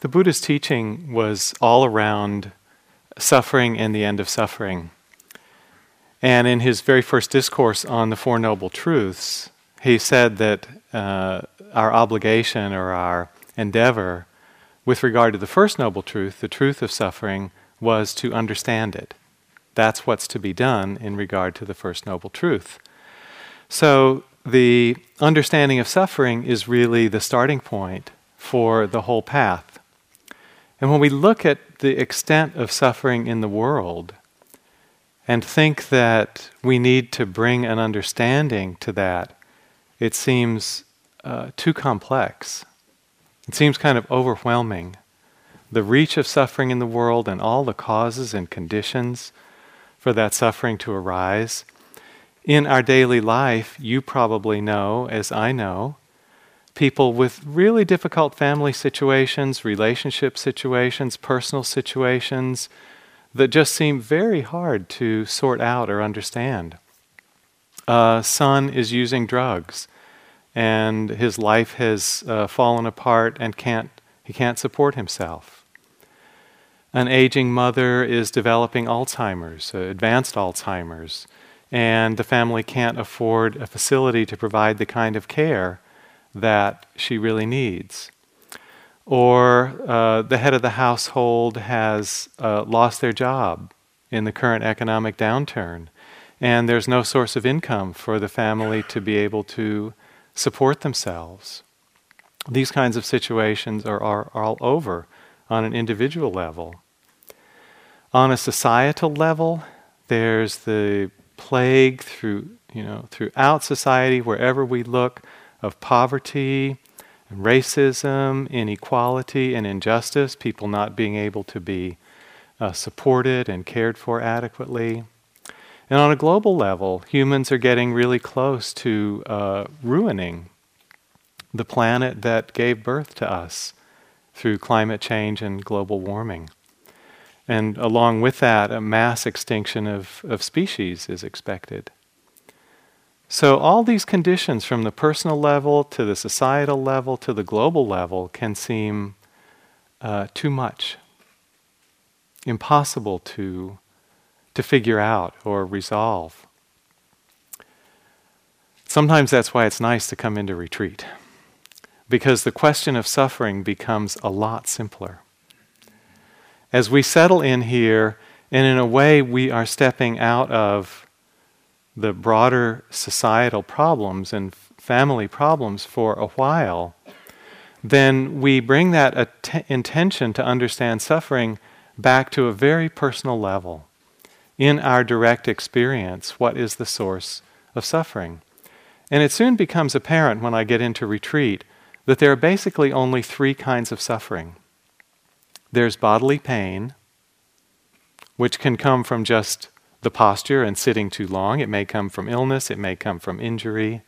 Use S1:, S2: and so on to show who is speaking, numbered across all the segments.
S1: The Buddha's teaching was all around suffering and the end of suffering. And in his very first discourse on the Four Noble Truths, he said that uh, our obligation or our endeavor with regard to the first noble truth, the truth of suffering, was to understand it. That's what's to be done in regard to the first noble truth. So, the understanding of suffering is really the starting point for the whole path. And when we look at the extent of suffering in the world and think that we need to bring an understanding to that, it seems uh, too complex. It seems kind of overwhelming. The reach of suffering in the world and all the causes and conditions for that suffering to arise. In our daily life, you probably know, as I know, people with really difficult family situations, relationship situations, personal situations that just seem very hard to sort out or understand. A son is using drugs and his life has uh, fallen apart and can't, he can't support himself. An aging mother is developing Alzheimer's, uh, advanced Alzheimer's, and the family can't afford a facility to provide the kind of care that she really needs. Or uh, the head of the household has uh, lost their job in the current economic downturn, and there's no source of income for the family to be able to support themselves. These kinds of situations are, are, are all over on an individual level. On a societal level, there's the plague through, you know, throughout society, wherever we look, of poverty, racism, inequality, and injustice, people not being able to be uh, supported and cared for adequately. And on a global level, humans are getting really close to uh, ruining the planet that gave birth to us through climate change and global warming. And along with that, a mass extinction of, of species is expected. So, all these conditions, from the personal level to the societal level to the global level, can seem uh, too much, impossible to to figure out or resolve. Sometimes that's why it's nice to come into retreat, because the question of suffering becomes a lot simpler. As we settle in here, and in a way, we are stepping out of the broader societal problems and family problems for a while, then we bring that att- intention to understand suffering back to a very personal level in our direct experience what is the source of suffering. And it soon becomes apparent when I get into retreat that there are basically only three kinds of suffering there's bodily pain, which can come from just the posture and sitting too long. It may come from illness, it may come from injury.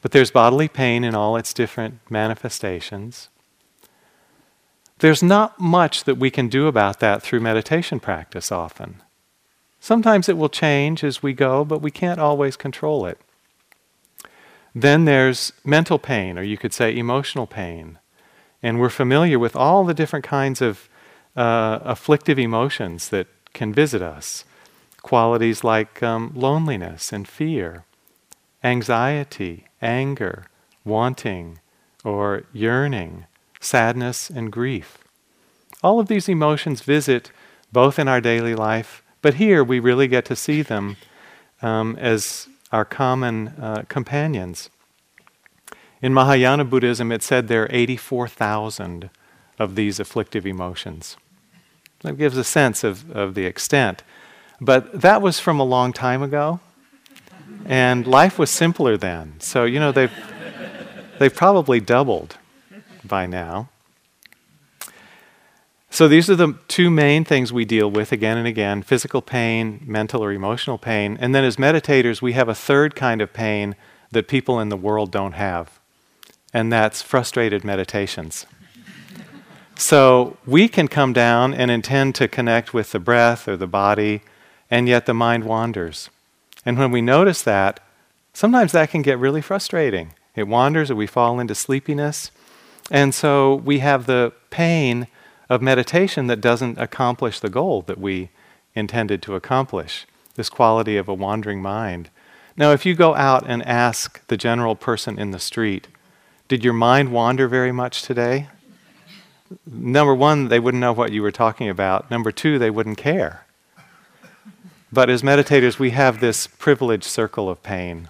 S1: But there's bodily pain in all its different manifestations. There's not much that we can do about that through meditation practice often. Sometimes it will change as we go, but we can't always control it. Then there's mental pain, or you could say emotional pain. And we're familiar with all the different kinds of uh, afflictive emotions that can visit us. Qualities like um, loneliness and fear, anxiety, anger, wanting, or yearning, sadness and grief. All of these emotions visit both in our daily life but here we really get to see them um, as our common uh, companions. In Mahayana Buddhism, it said there are 84,000 of these afflictive emotions. That gives a sense of, of the extent. But that was from a long time ago, and life was simpler then. So, you know, they've, they've probably doubled by now. So these are the two main things we deal with again and again physical pain, mental or emotional pain. And then as meditators, we have a third kind of pain that people in the world don't have, and that's frustrated meditations. so we can come down and intend to connect with the breath or the body, and yet the mind wanders. And when we notice that, sometimes that can get really frustrating. It wanders, or we fall into sleepiness. And so we have the pain of meditation that doesn't accomplish the goal that we intended to accomplish this quality of a wandering mind. Now, if you go out and ask the general person in the street, did your mind wander very much today? Number one, they wouldn't know what you were talking about. Number two, they wouldn't care. But as meditators, we have this privileged circle of pain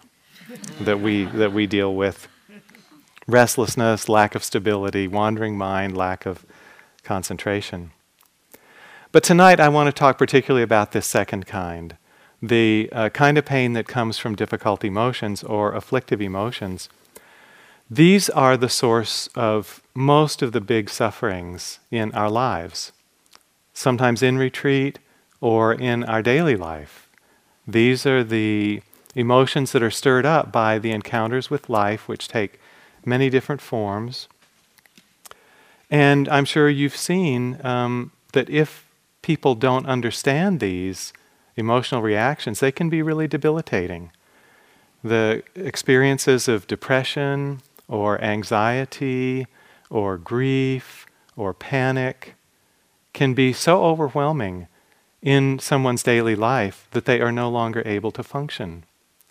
S1: that we, that we deal with restlessness, lack of stability, wandering mind, lack of concentration. But tonight, I want to talk particularly about this second kind the uh, kind of pain that comes from difficult emotions or afflictive emotions. These are the source of most of the big sufferings in our lives, sometimes in retreat or in our daily life. These are the emotions that are stirred up by the encounters with life, which take many different forms. And I'm sure you've seen um, that if people don't understand these emotional reactions, they can be really debilitating. The experiences of depression, or anxiety or grief or panic can be so overwhelming in someone's daily life that they are no longer able to function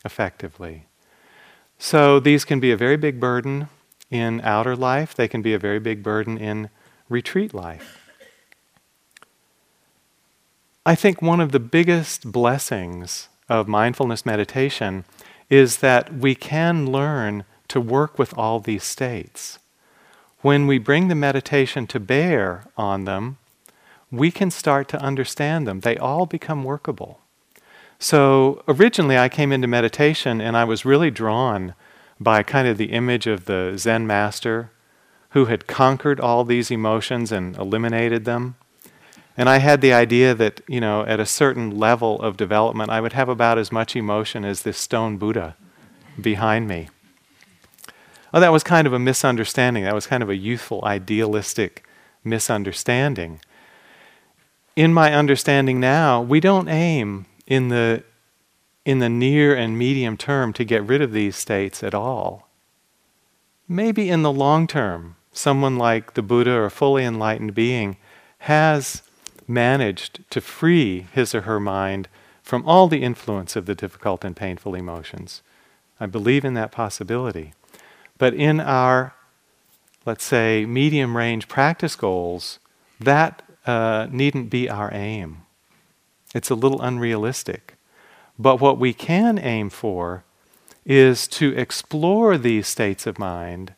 S1: effectively. So these can be a very big burden in outer life, they can be a very big burden in retreat life. I think one of the biggest blessings of mindfulness meditation is that we can learn to work with all these states. When we bring the meditation to bear on them, we can start to understand them. They all become workable. So originally, I came into meditation and I was really drawn by kind of the image of the Zen master who had conquered all these emotions and eliminated them. And I had the idea that, you know, at a certain level of development, I would have about as much emotion as this stone Buddha behind me. Oh, that was kind of a misunderstanding. That was kind of a youthful, idealistic misunderstanding. In my understanding now, we don't aim in the, in the near and medium term to get rid of these states at all. Maybe in the long term, someone like the Buddha or a fully enlightened being has managed to free his or her mind from all the influence of the difficult and painful emotions. I believe in that possibility. But in our, let's say, medium range practice goals, that uh, needn't be our aim. It's a little unrealistic. But what we can aim for is to explore these states of mind,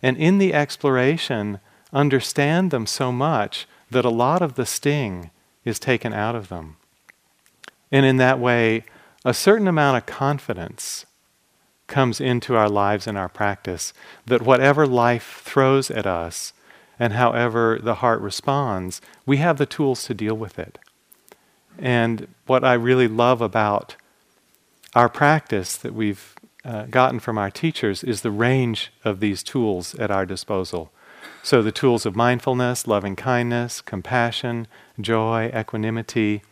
S1: and in the exploration, understand them so much that a lot of the sting is taken out of them. And in that way, a certain amount of confidence comes into our lives and our practice. That whatever life throws at us and however the heart responds, we have the tools to deal with it. And what I really love about our practice that we've uh, gotten from our teachers is the range of these tools at our disposal. So, the tools of mindfulness, loving kindness, compassion, joy, equanimity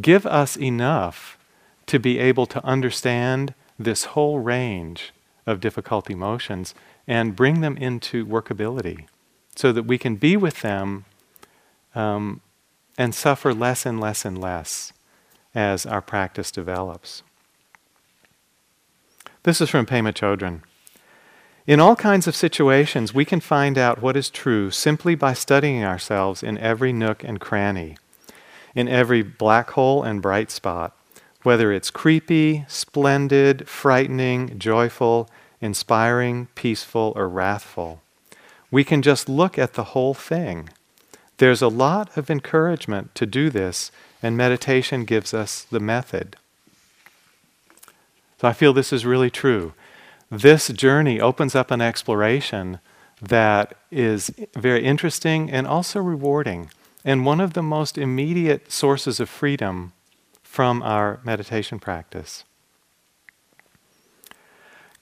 S1: give us enough to be able to understand this whole range of difficult emotions and bring them into workability so that we can be with them um, and suffer less and less and less as our practice develops. This is from Pema Chodron. In all kinds of situations, we can find out what is true simply by studying ourselves in every nook and cranny, in every black hole and bright spot whether it's creepy, splendid, frightening, joyful, inspiring, peaceful, or wrathful. We can just look at the whole thing. There's a lot of encouragement to do this, and meditation gives us the method. So I feel this is really true. This journey opens up an exploration that is very interesting and also rewarding, and one of the most immediate sources of freedom from our meditation practice.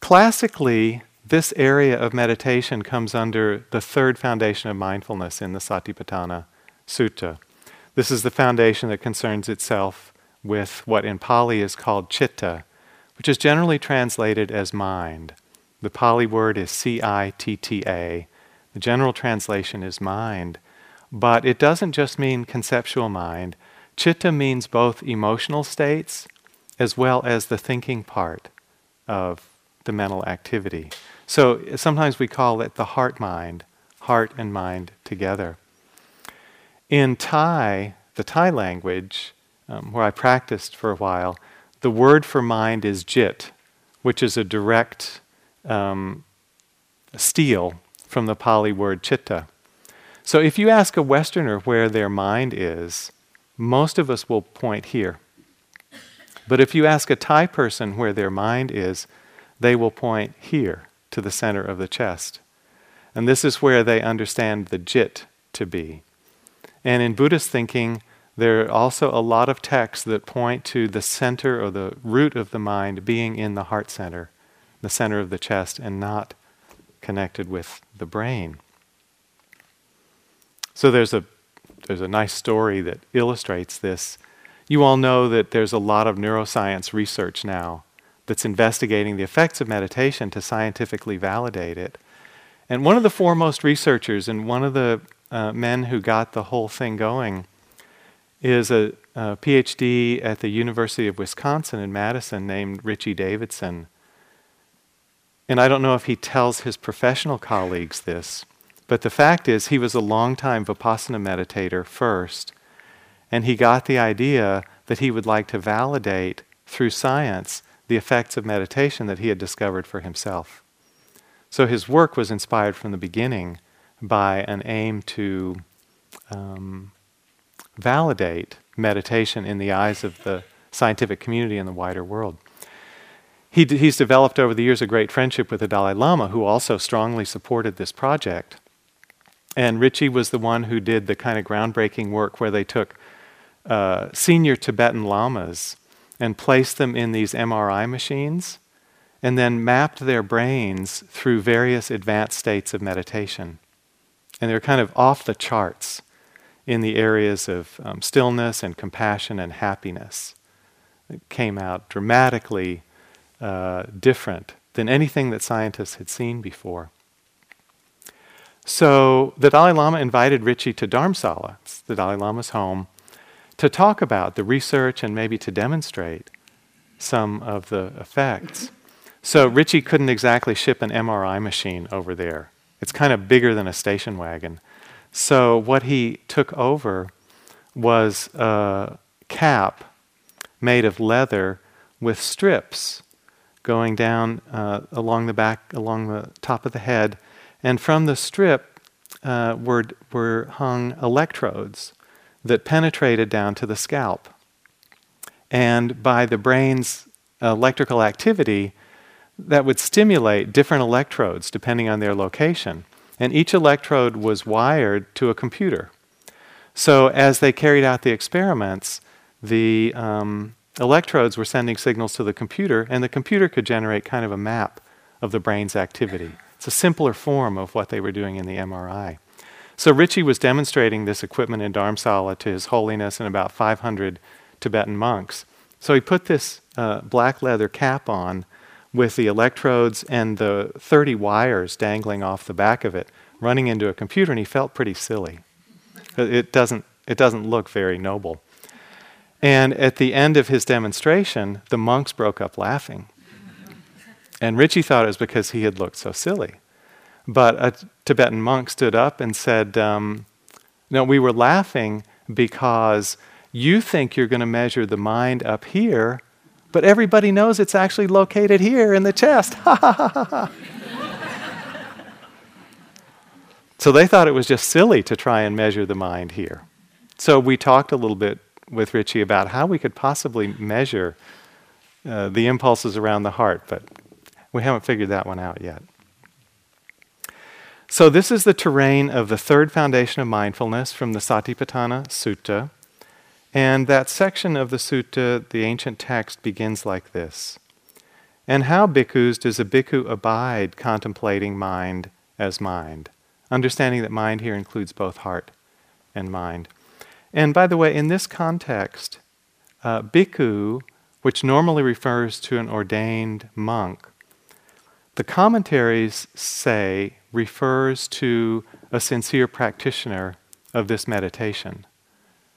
S1: Classically, this area of meditation comes under the third foundation of mindfulness in the Satipatthana Sutta. This is the foundation that concerns itself with what in Pali is called citta, which is generally translated as mind. The Pali word is C I T T A. The general translation is mind. But it doesn't just mean conceptual mind. Chitta means both emotional states as well as the thinking part of the mental activity. So sometimes we call it the heart mind, heart and mind together. In Thai, the Thai language, um, where I practiced for a while, the word for mind is jit, which is a direct um, steal from the Pali word chitta. So if you ask a Westerner where their mind is, most of us will point here. But if you ask a Thai person where their mind is, they will point here to the center of the chest. And this is where they understand the jit to be. And in Buddhist thinking, there are also a lot of texts that point to the center or the root of the mind being in the heart center, the center of the chest, and not connected with the brain. So there's a there's a nice story that illustrates this. You all know that there's a lot of neuroscience research now that's investigating the effects of meditation to scientifically validate it. And one of the foremost researchers and one of the uh, men who got the whole thing going is a, a PhD at the University of Wisconsin in Madison named Richie Davidson. And I don't know if he tells his professional colleagues this, but the fact is, he was a long-time Vipassana meditator first, and he got the idea that he would like to validate through science the effects of meditation that he had discovered for himself. So his work was inspired from the beginning by an aim to um, validate meditation in the eyes of the scientific community and the wider world. He d- he's developed over the years a great friendship with the Dalai Lama, who also strongly supported this project. And Richie was the one who did the kind of groundbreaking work where they took uh, senior Tibetan lamas and placed them in these MRI machines and then mapped their brains through various advanced states of meditation. And they're kind of off the charts in the areas of um, stillness and compassion and happiness. It came out dramatically uh, different than anything that scientists had seen before. So the Dalai Lama invited Richie to Dharamsala, the Dalai Lama's home, to talk about the research and maybe to demonstrate some of the effects. So Richie couldn't exactly ship an MRI machine over there. It's kind of bigger than a station wagon. So what he took over was a cap made of leather with strips going down uh, along the back, along the top of the head, and from the strip uh, were, were hung electrodes that penetrated down to the scalp. And by the brain's electrical activity, that would stimulate different electrodes depending on their location and each electrode was wired to a computer. So as they carried out the experiments, the um, electrodes were sending signals to the computer, and the computer could generate kind of a map of the brain's activity. It's a simpler form of what they were doing in the MRI. So Richie was demonstrating this equipment in Dharamsala to His Holiness and about 500 Tibetan monks. So he put this uh, black leather cap on with the electrodes and the 30 wires dangling off the back of it running into a computer, and he felt pretty silly. It doesn't, it doesn't look very noble. And at the end of his demonstration, the monks broke up laughing. And Richie thought it was because he had looked so silly. But a Tibetan monk stood up and said, um, No, we were laughing because you think you're going to measure the mind up here, but everybody knows it's actually located here in the chest. so they thought it was just silly to try and measure the mind here. So we talked a little bit with Richie about how we could possibly measure uh, the impulses around the heart, but we haven't figured that one out yet. So, this is the terrain of the third foundation of mindfulness from the Satipatthana Sutta. And that section of the sutta, the ancient text, begins like this And how, bhikkhus, does a bhikkhu abide contemplating mind as mind? Understanding that mind here includes both heart and mind. And by the way, in this context, uh, bhikkhu, which normally refers to an ordained monk, the commentaries say refers to a sincere practitioner of this meditation.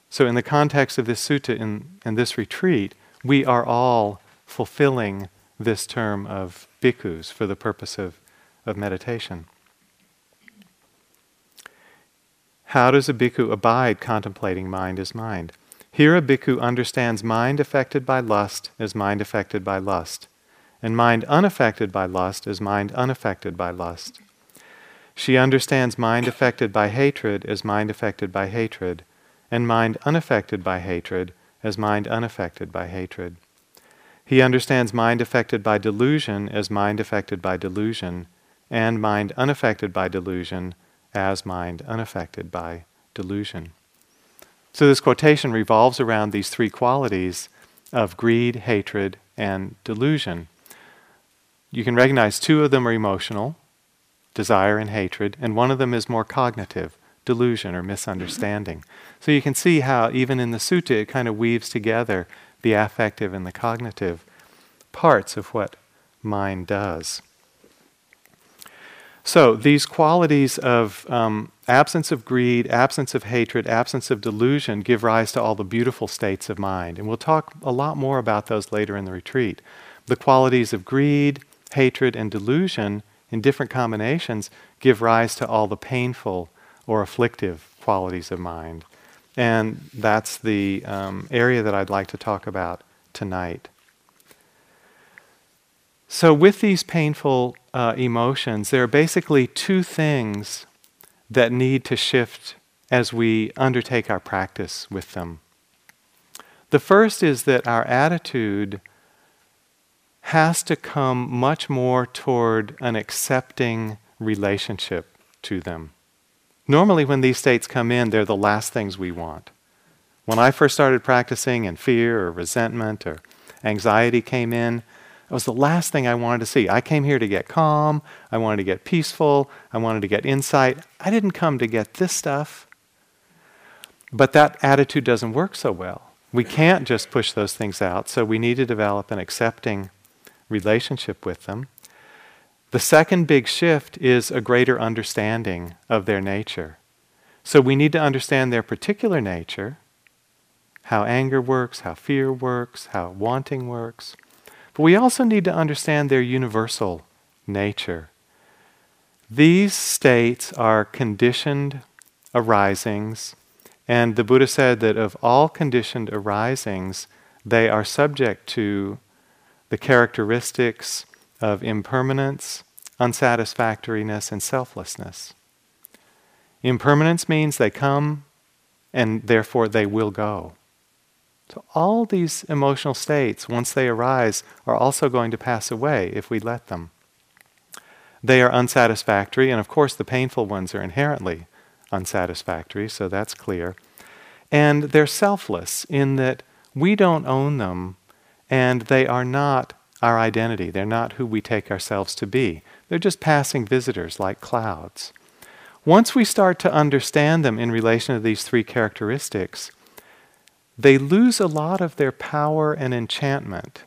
S1: So, in the context of this sutta in, in this retreat, we are all fulfilling this term of bhikkhus for the purpose of, of meditation. How does a bhikkhu abide contemplating mind as mind? Here, a bhikkhu understands mind affected by lust as mind affected by lust, and mind unaffected by lust is mind unaffected by lust. She understands mind affected by hatred as mind affected by hatred, and mind unaffected by hatred as mind unaffected by hatred. He understands mind affected by delusion as mind affected by delusion, and mind unaffected by delusion as mind unaffected by delusion. So this quotation revolves around these three qualities of greed, hatred, and delusion. You can recognize two of them are emotional, desire and hatred, and one of them is more cognitive, delusion or misunderstanding. So you can see how, even in the sutta, it kind of weaves together the affective and the cognitive parts of what mind does. So, these qualities of um, absence of greed, absence of hatred, absence of delusion give rise to all the beautiful states of mind. And we'll talk a lot more about those later in the retreat. The qualities of greed, hatred, and delusion in different combinations give rise to all the painful or afflictive qualities of mind. And that's the um, area that I'd like to talk about tonight. So, with these painful uh, emotions, there are basically two things that need to shift as we undertake our practice with them. The first is that our attitude has to come much more toward an accepting relationship to them. Normally, when these states come in, they're the last things we want. When I first started practicing and fear or resentment or anxiety came in, it was the last thing I wanted to see. I came here to get calm, I wanted to get peaceful, I wanted to get insight. I didn't come to get this stuff. But that attitude doesn't work so well. We can't just push those things out, so we need to develop an accepting relationship with them. The second big shift is a greater understanding of their nature. So we need to understand their particular nature, how anger works, how fear works, how wanting works. But we also need to understand their universal nature. These states are conditioned arisings, and the Buddha said that of all conditioned arisings, they are subject to the characteristics of impermanence, unsatisfactoriness, and selflessness. Impermanence means they come and therefore they will go. So, all these emotional states, once they arise, are also going to pass away if we let them. They are unsatisfactory, and of course, the painful ones are inherently unsatisfactory, so that's clear. And they're selfless in that we don't own them, and they are not our identity. They're not who we take ourselves to be. They're just passing visitors like clouds. Once we start to understand them in relation to these three characteristics, they lose a lot of their power and enchantment.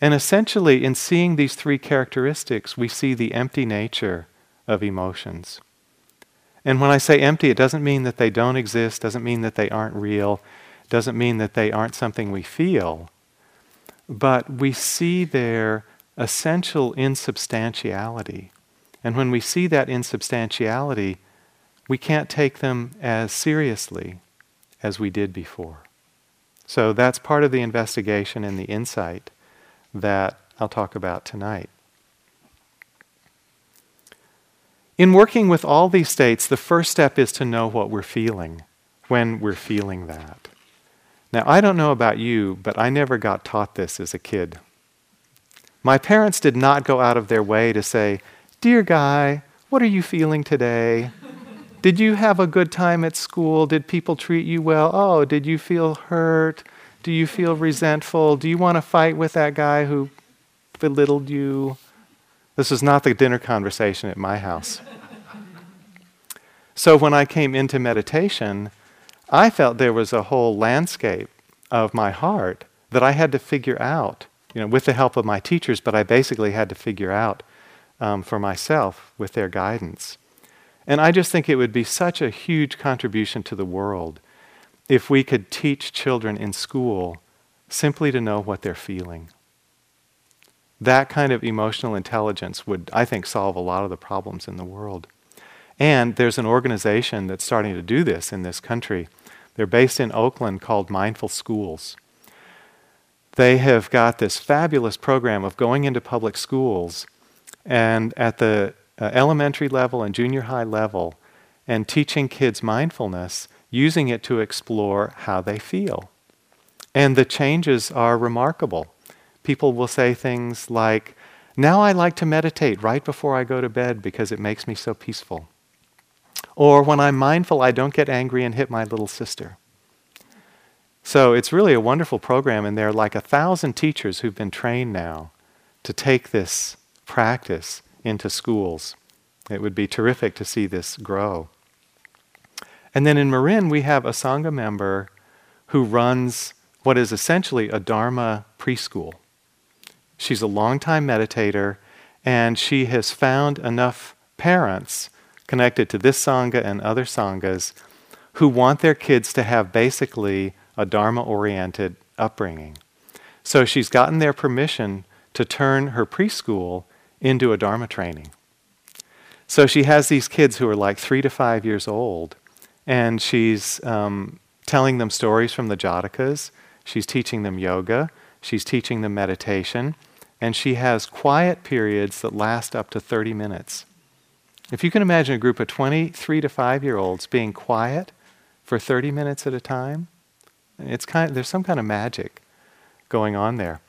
S1: And essentially, in seeing these three characteristics, we see the empty nature of emotions. And when I say empty, it doesn't mean that they don't exist, doesn't mean that they aren't real, doesn't mean that they aren't something we feel but we see their essential insubstantiality. And when we see that insubstantiality, we can't take them as seriously as we did before. So that's part of the investigation and the insight that I'll talk about tonight. In working with all these states, the first step is to know what we're feeling when we're feeling that. Now, I don't know about you, but I never got taught this as a kid. My parents did not go out of their way to say, Dear Guy, what are you feeling today? Did you have a good time at school? Did people treat you well? Oh, did you feel hurt? Do you feel resentful? Do you want to fight with that guy who belittled you? This was not the dinner conversation at my house. so when I came into meditation, I felt there was a whole landscape of my heart that I had to figure out, you know, with the help of my teachers, but I basically had to figure out um, for myself with their guidance. And I just think it would be such a huge contribution to the world if we could teach children in school simply to know what they're feeling. That kind of emotional intelligence would, I think, solve a lot of the problems in the world. And there's an organization that's starting to do this in this country. They're based in Oakland called Mindful Schools. They have got this fabulous program of going into public schools and at the uh, elementary level and junior high level and teaching kids mindfulness, using it to explore how they feel. And the changes are remarkable. People will say things like, Now I like to meditate right before I go to bed because it makes me so peaceful. Or when I'm mindful, I don't get angry and hit my little sister. So it's really a wonderful program, and there are like a thousand teachers who've been trained now to take this practice into schools. It would be terrific to see this grow. And then in Marin, we have a Sangha member who runs what is essentially a Dharma preschool. She's a longtime meditator, and she has found enough parents connected to this Sangha and other Sanghas who want their kids to have basically a Dharma oriented upbringing. So she's gotten their permission to turn her preschool into a Dharma training. So she has these kids who are like three to five years old, and she's um, telling them stories from the Jatakas. She's teaching them yoga. She's teaching them meditation. And she has quiet periods that last up to 30 minutes. If you can imagine a group of 23 to 5 year olds being quiet for 30 minutes at a time, it's kind of, there's some kind of magic going on there.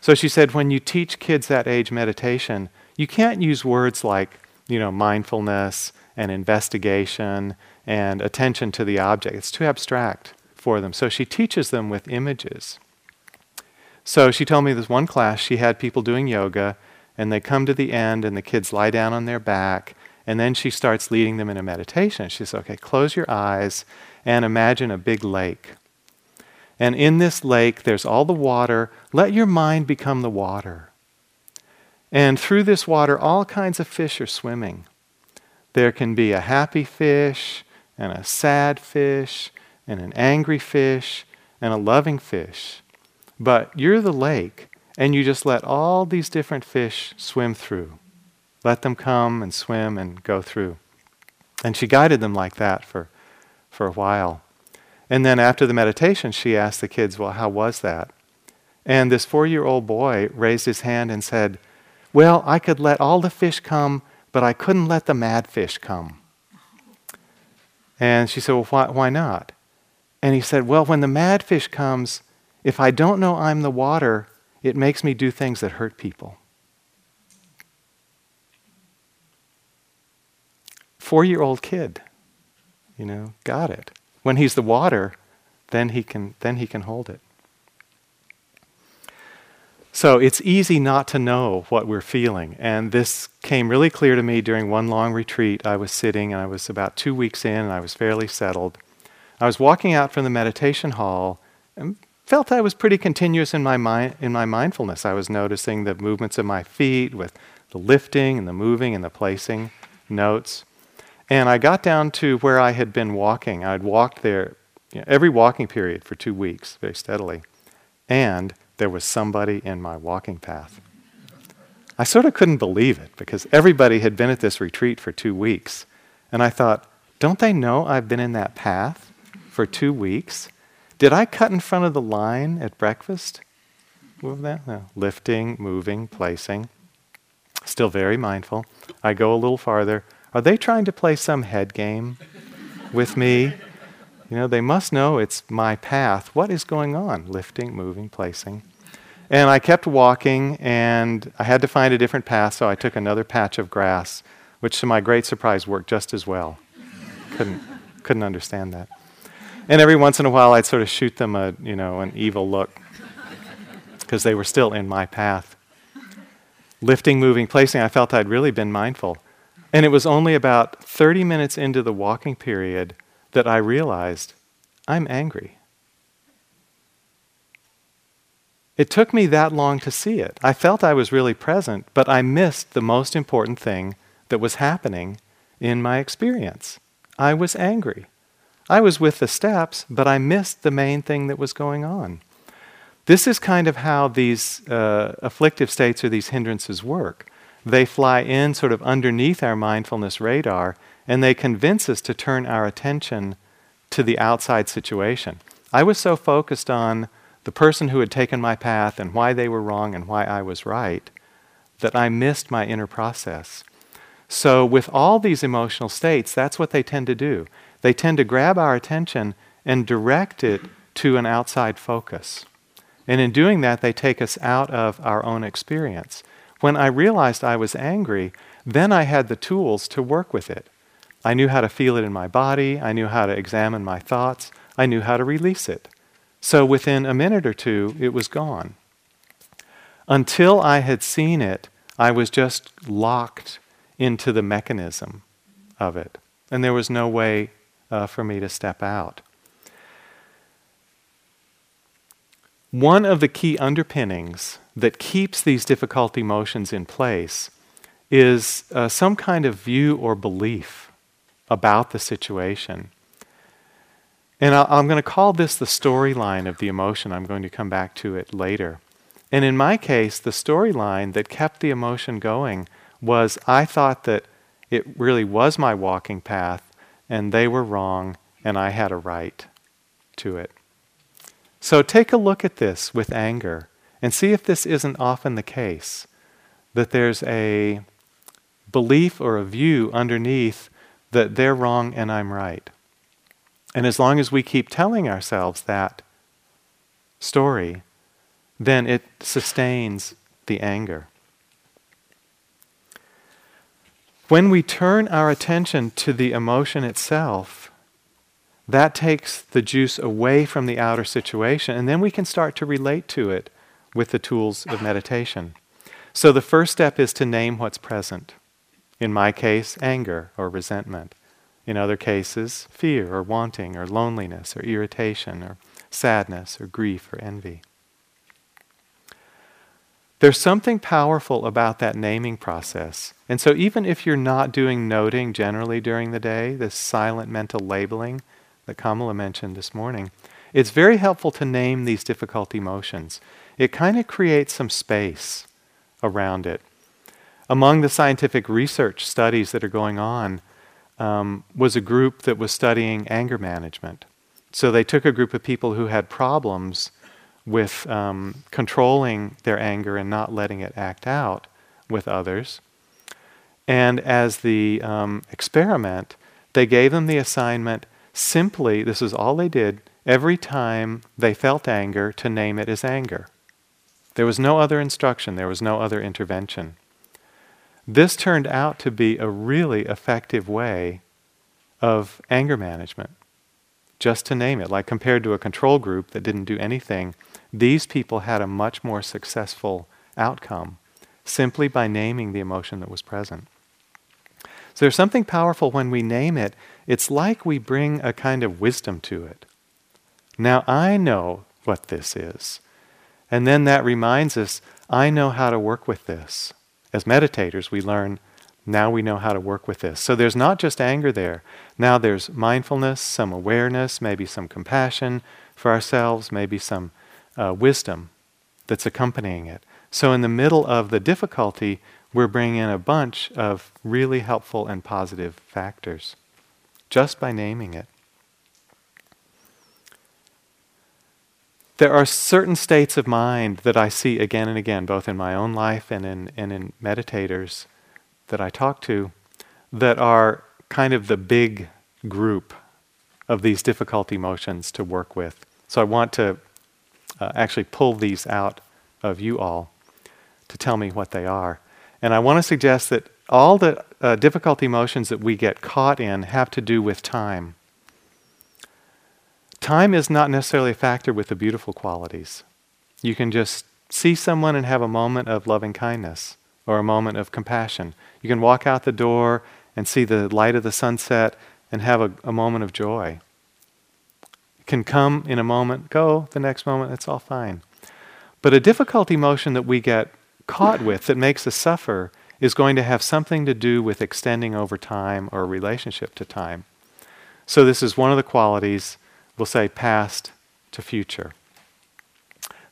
S1: So she said when you teach kids that age meditation, you can't use words like you know, mindfulness and investigation and attention to the object. It's too abstract for them. So she teaches them with images. So she told me this one class, she had people doing yoga, and they come to the end, and the kids lie down on their back, and then she starts leading them in a meditation. She says, Okay, close your eyes and imagine a big lake. And in this lake, there's all the water. Let your mind become the water. And through this water, all kinds of fish are swimming. There can be a happy fish, and a sad fish, and an angry fish, and a loving fish. But you're the lake, and you just let all these different fish swim through. Let them come and swim and go through. And she guided them like that for, for a while. And then after the meditation, she asked the kids, Well, how was that? And this four year old boy raised his hand and said, well, I could let all the fish come, but I couldn't let the mad fish come. And she said, Well, why, why not? And he said, Well, when the mad fish comes, if I don't know I'm the water, it makes me do things that hurt people. Four year old kid, you know, got it. When he's the water, then he can, then he can hold it. So it's easy not to know what we're feeling. And this came really clear to me during one long retreat. I was sitting, and I was about two weeks in, and I was fairly settled. I was walking out from the meditation hall and felt I was pretty continuous in my, mind, in my mindfulness. I was noticing the movements of my feet with the lifting and the moving and the placing notes. And I got down to where I had been walking. I'd walked there you know, every walking period for two weeks very steadily. And there was somebody in my walking path. I sort of couldn't believe it because everybody had been at this retreat for two weeks. And I thought, don't they know I've been in that path for two weeks? Did I cut in front of the line at breakfast? Move that? No. Lifting, moving, placing. Still very mindful. I go a little farther. Are they trying to play some head game with me? You know, they must know it's my path. What is going on? Lifting, moving, placing. And I kept walking, and I had to find a different path, so I took another patch of grass, which to my great surprise worked just as well. couldn't, couldn't understand that. And every once in a while, I'd sort of shoot them a, you know, an evil look because they were still in my path. Lifting, moving, placing, I felt I'd really been mindful. And it was only about 30 minutes into the walking period that I realized I'm angry. It took me that long to see it. I felt I was really present, but I missed the most important thing that was happening in my experience. I was angry. I was with the steps, but I missed the main thing that was going on. This is kind of how these uh, afflictive states or these hindrances work. They fly in sort of underneath our mindfulness radar and they convince us to turn our attention to the outside situation. I was so focused on the person who had taken my path and why they were wrong and why I was right that I missed my inner process. So, with all these emotional states, that's what they tend to do. They tend to grab our attention and direct it to an outside focus. And in doing that, they take us out of our own experience. When I realized I was angry, then I had the tools to work with it. I knew how to feel it in my body, I knew how to examine my thoughts, I knew how to release it. So within a minute or two, it was gone. Until I had seen it, I was just locked into the mechanism of it. And there was no way uh, for me to step out. One of the key underpinnings that keeps these difficult emotions in place is uh, some kind of view or belief about the situation. And I, I'm going to call this the storyline of the emotion. I'm going to come back to it later. And in my case, the storyline that kept the emotion going was I thought that it really was my walking path and they were wrong and I had a right to it. So take a look at this with anger and see if this isn't often the case that there's a belief or a view underneath that they're wrong and I'm right. And as long as we keep telling ourselves that story, then it sustains the anger. When we turn our attention to the emotion itself, that takes the juice away from the outer situation, and then we can start to relate to it with the tools of meditation. So the first step is to name what's present. In my case, anger or resentment. In other cases, fear or wanting or loneliness or irritation or sadness or grief or envy. There's something powerful about that naming process. And so, even if you're not doing noting generally during the day, this silent mental labeling, that Kamala mentioned this morning, it's very helpful to name these difficult emotions. It kind of creates some space around it. Among the scientific research studies that are going on um, was a group that was studying anger management. So they took a group of people who had problems with um, controlling their anger and not letting it act out with others. And as the um, experiment, they gave them the assignment simply, this is all they did, every time they felt anger, to name it as anger. There was no other instruction, there was no other intervention. This turned out to be a really effective way of anger management. Just to name it, like compared to a control group that didn't do anything, these people had a much more successful outcome simply by naming the emotion that was present. So there's something powerful when we name it. It's like we bring a kind of wisdom to it. Now I know what this is. And then that reminds us I know how to work with this. As meditators, we learn now we know how to work with this. So there's not just anger there. Now there's mindfulness, some awareness, maybe some compassion for ourselves, maybe some uh, wisdom that's accompanying it. So in the middle of the difficulty, we're bringing in a bunch of really helpful and positive factors just by naming it. There are certain states of mind that I see again and again, both in my own life and in, and in meditators that I talk to, that are kind of the big group of these difficult emotions to work with. So I want to uh, actually pull these out of you all to tell me what they are. And I want to suggest that all the uh, difficult emotions that we get caught in have to do with time. Time is not necessarily a factor with the beautiful qualities. You can just see someone and have a moment of loving kindness or a moment of compassion. You can walk out the door and see the light of the sunset and have a, a moment of joy. It can come in a moment, go the next moment, it's all fine. But a difficult emotion that we get caught with that makes us suffer is going to have something to do with extending over time or relationship to time. So, this is one of the qualities, we'll say past to future.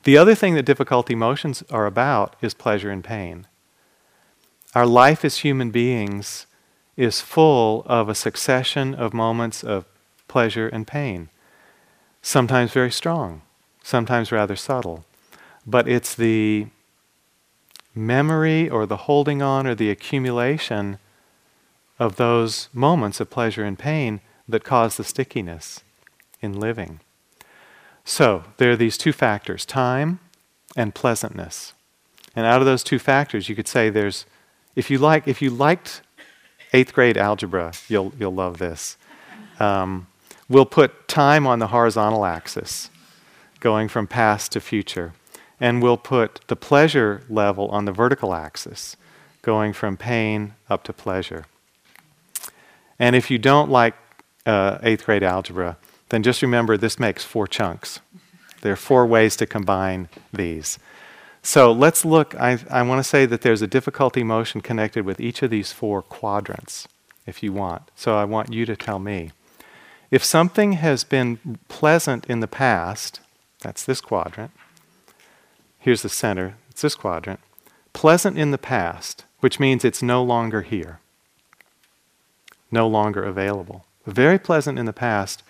S1: The other thing that difficult emotions are about is pleasure and pain. Our life as human beings is full of a succession of moments of pleasure and pain, sometimes very strong, sometimes rather subtle. But it's the memory or the holding on or the accumulation of those moments of pleasure and pain that cause the stickiness in living. So, there are these two factors time and pleasantness. And out of those two factors, you could say there's, if you like, if you liked eighth grade algebra, you'll, you'll love this. Um, we'll put time on the horizontal axis, going from past to future and we'll put the pleasure level on the vertical axis, going from pain up to pleasure. And if you don't like uh, eighth grade algebra, then just remember this makes four chunks. There are four ways to combine these. So let's look. I, I want to say that there's a difficulty motion connected with each of these four quadrants, if you want. So I want you to tell me. If something has been pleasant in the past, that's this quadrant, Here's the center. It's this quadrant. Pleasant in the past, which means it's no longer here, no longer available. Very pleasant in the past.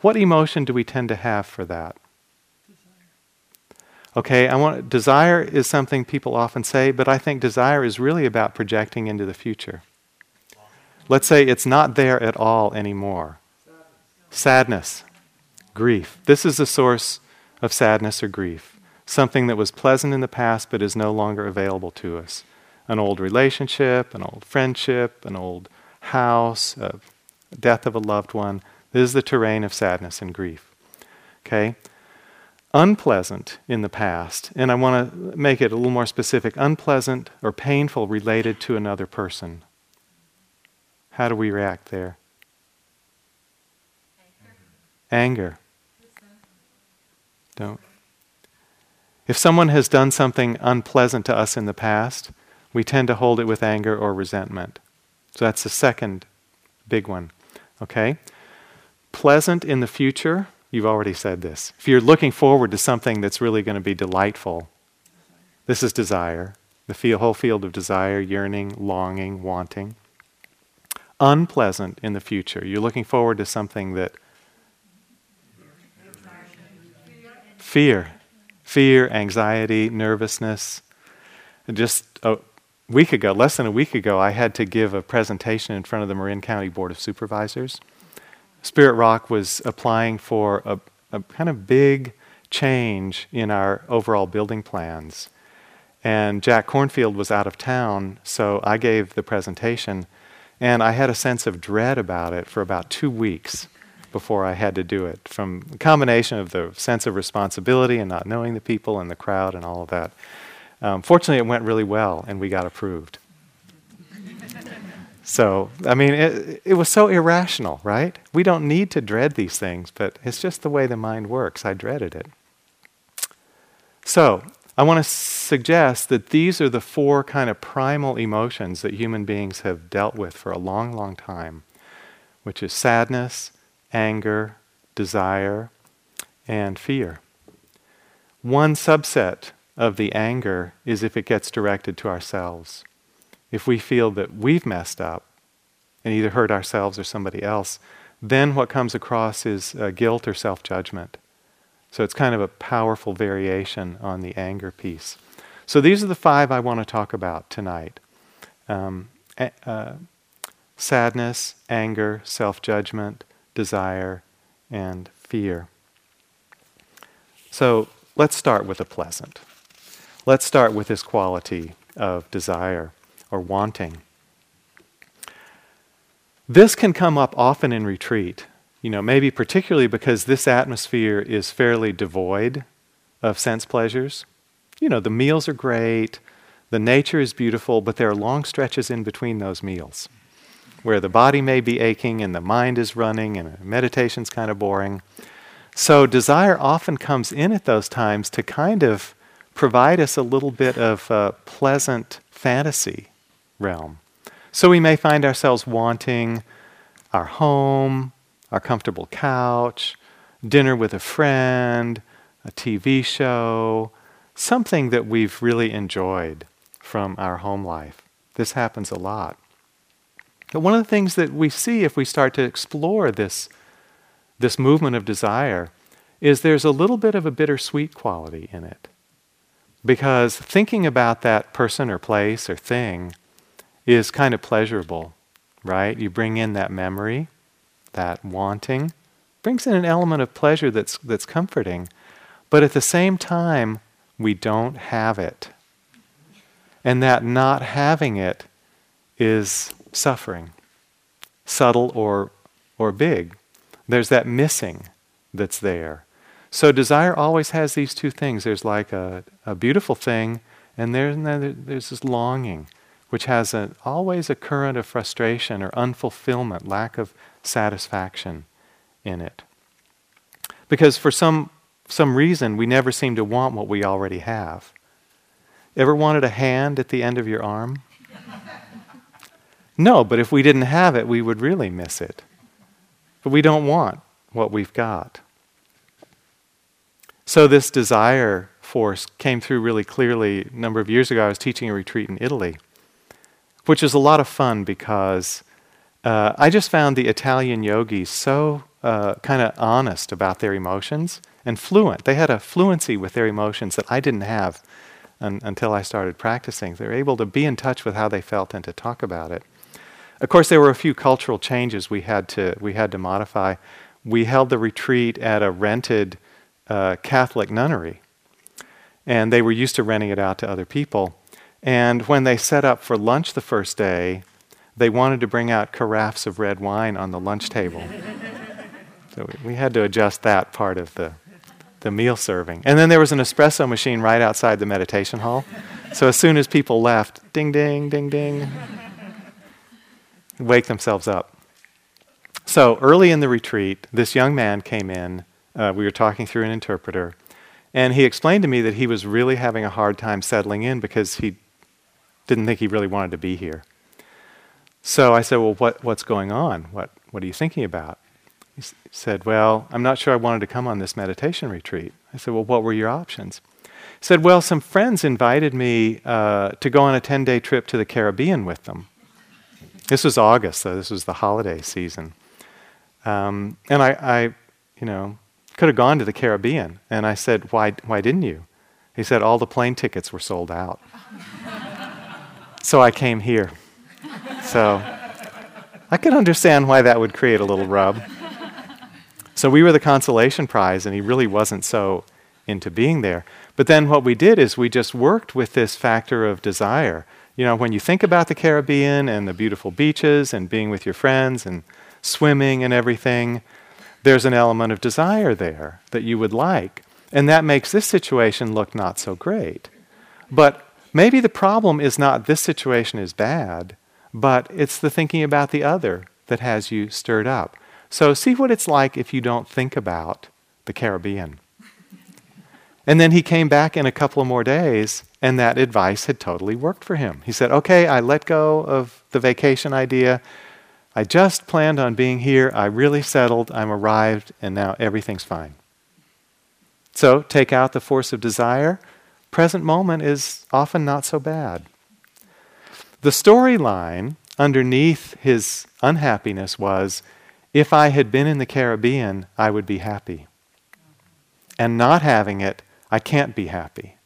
S1: What emotion do we tend to have for that? Desire. Okay, I want desire is something people often say, but I think desire is really about projecting into the future. Let's say it's not there at all anymore. Sadness, grief. This is the source of sadness or grief something that was pleasant in the past but is no longer available to us. An old relationship, an old friendship, an old house, a death of a loved one. This is the terrain of sadness and grief. Okay? Unpleasant in the past, and I want to make it a little more specific unpleasant or painful related to another person. How do we react there? Anger. Anger. Don't if someone has done something unpleasant to us in the past, we tend to hold it with anger or resentment. So that's the second big one. Okay? Pleasant in the future, you've already said this. If you're looking forward to something that's really going to be delightful, this is desire. The feel, whole field of desire, yearning, longing, wanting. Unpleasant in the future. You're looking forward to something that. Fear fear, anxiety, nervousness. Just a week ago, less than a week ago, I had to give a presentation in front of the Marin County Board of Supervisors. Spirit Rock was applying for a, a kind of big change in our overall building plans. And Jack Kornfield was out of town, so I gave the presentation, and I had a sense of dread about it for about two weeks before I had to do it, from a combination of the sense of responsibility and not knowing the people and the crowd and all of that. Um, fortunately, it went really well, and we got approved. so, I mean, it, it was so irrational, right? We don't need to dread these things, but it's just the way the mind works. I dreaded it. So, I want to suggest that these are the four kind of primal emotions that human beings have dealt with for a long, long time, which is sadness, anger, desire, and fear. One subset of the anger is if it gets directed to ourselves. If we feel that we've messed up and either hurt ourselves or somebody else, then what comes across is uh, guilt or self judgment. So it's kind of a powerful variation on the anger piece. So these are the five I want to talk about tonight um, uh, sadness, anger, self judgment, desire, and fear. So let's start with the pleasant. Let's start with this quality of desire or wanting. This can come up often in retreat, you know, maybe particularly because this atmosphere is fairly devoid of sense pleasures. You know, the meals are great, the nature is beautiful, but there are long stretches in between those meals where the body may be aching and the mind is running and meditation's kind of boring. So desire often comes in at those times to kind of provide us a little bit of a pleasant fantasy realm. So we may find ourselves wanting our home, our comfortable couch, dinner with a friend, a TV show, something that we've really enjoyed from our home life. This happens a lot. But one of the things that we see if we start to explore this, this movement of desire is there's a little bit of a bittersweet quality in it. Because thinking about that person or place or thing is kind of pleasurable, right? You bring in that memory, that wanting, brings in an element of pleasure that's, that's comforting. But at the same time, we don't have it. And that not having it is suffering, subtle or, or big. There's that missing that's there. So desire always has these two things. There's like a, a beautiful thing, and there's, there's this longing, which has a, always a current of frustration or unfulfillment, lack of satisfaction in it. Because for some, some reason, we never seem to want what we already have. Ever wanted a hand at the end of your arm? No, but if we didn't have it, we would really miss it. But we don't want what we've got. So, this desire force came through really clearly a number of years ago. I was teaching a retreat in Italy, which is a lot of fun because uh, I just found the Italian yogis so uh, kind of honest about their emotions and fluent. They had a fluency with their emotions that I didn't have un- until I started practicing. They were able to be in touch with how they felt and to talk about it. Of course, there were a few cultural changes we had to we had to modify. We held the retreat at a rented uh, Catholic nunnery, and they were used to renting it out to other people. And when they set up for lunch the first day, they wanted to bring out carafes of red wine on the lunch table. so we, had to adjust that part of the, the meal serving. And then there was an espresso machine right outside the meditation hall. So as soon as people left, ding, ding, ding, ding, wake themselves up. So early in the retreat, this young man came in. Uh, we were talking through an interpreter. And he explained to me that he was really having a hard time settling in because he didn't think he really wanted to be here. So I said, Well, what, what's going on? What, what are you thinking about? He s- said, Well, I'm not sure I wanted to come on this meditation retreat. I said, Well, what were your options? He said, Well, some friends invited me uh, to go on a 10 day trip to the Caribbean with them. This was August, so this was the holiday season. Um, and I, I, you know, could have gone to the Caribbean. And I said, why, why didn't you? He said, all the plane tickets were sold out. so I came here. So I could understand why that would create a little rub. So we were the consolation prize, and he really wasn't so into being there. But then what we did is we just worked with this factor of desire. You know, when you think about the Caribbean and the beautiful beaches and being with your friends and swimming and everything, there's an element of desire there that you would like. And that makes this situation look not so great. But maybe the problem is not this situation is bad, but it's the thinking about the other that has you stirred up. So see what it's like if you don't think about the Caribbean. And then he came back in a couple of more days, and that advice had totally worked for him. He said, Okay, I let go of the vacation idea. I just planned on being here. I really settled. I'm arrived, and now everything's fine. So take out the force of desire. Present moment is often not so bad. The storyline underneath his unhappiness was if I had been in the Caribbean, I would be happy. And not having it, I can't be happy.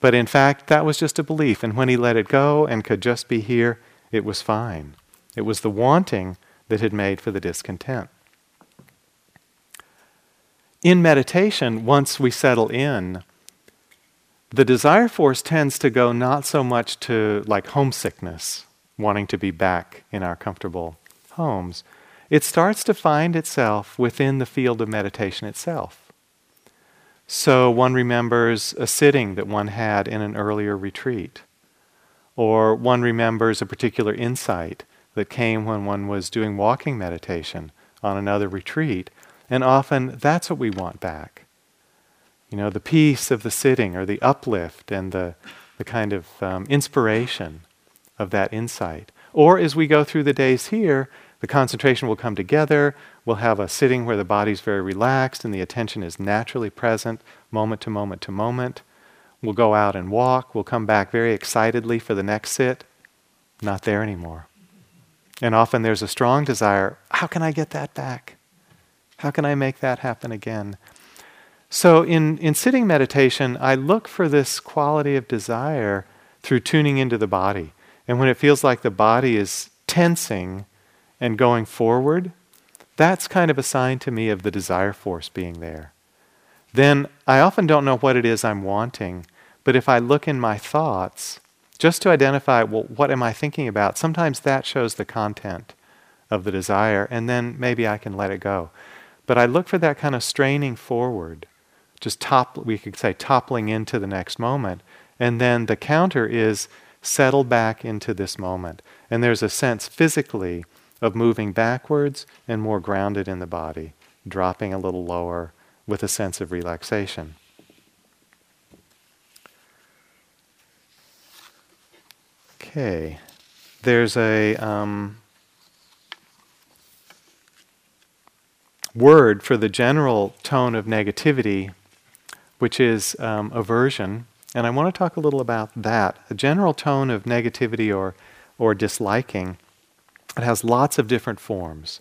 S1: But in fact, that was just a belief. And when he let it go and could just be here, it was fine. It was the wanting that had made for the discontent. In meditation, once we settle in, the desire force tends to go not so much to like homesickness, wanting to be back in our comfortable homes. It starts to find itself within the field of meditation itself. So one remembers a sitting that one had in an earlier retreat, or one remembers a particular insight that came when one was doing walking meditation on another retreat, and often that's what we want back. You know, the peace of the sitting or the uplift and the, the kind of um, inspiration of that insight. Or as we go through the days here, the concentration will come together. We'll have a sitting where the body's very relaxed and the attention is naturally present, moment to moment to moment. We'll go out and walk. We'll come back very excitedly for the next sit. Not there anymore. And often there's a strong desire how can I get that back? How can I make that happen again? So, in, in sitting meditation, I look for this quality of desire through tuning into the body. And when it feels like the body is tensing and going forward, that's kind of a sign to me of the desire force being there. Then I often don't know what it is I'm wanting, but if I look in my thoughts, just to identify, well, what am I thinking about, sometimes that shows the content of the desire, and then maybe I can let it go. But I look for that kind of straining forward just top, we could say toppling into the next moment. And then the counter is settle back into this moment. And there's a sense physically of moving backwards and more grounded in the body, dropping a little lower with a sense of relaxation. Okay, there's a um, word for the general tone of negativity which is um, aversion. And I want to talk a little about that. A general tone of negativity or, or disliking, it has lots of different forms.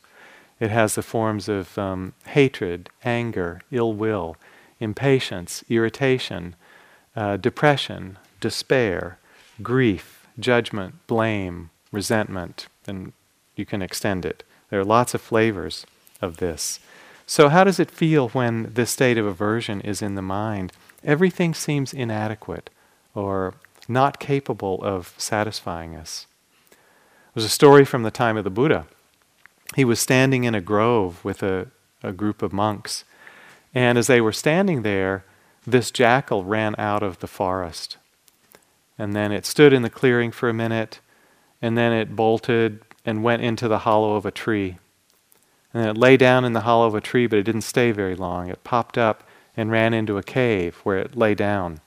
S1: It has the forms of um, hatred, anger, ill will, impatience, irritation, uh, depression, despair, grief, judgment, blame, resentment, and you can extend it. There are lots of flavors of this. So, how does it feel when this state of aversion is in the mind? Everything seems inadequate or not capable of satisfying us. There's a story from the time of the Buddha. He was standing in a grove with a, a group of monks, and as they were standing there, this jackal ran out of the forest. And then it stood in the clearing for a minute, and then it bolted and went into the hollow of a tree. And it lay down in the hollow of a tree, but it didn't stay very long. It popped up and ran into a cave where it lay down.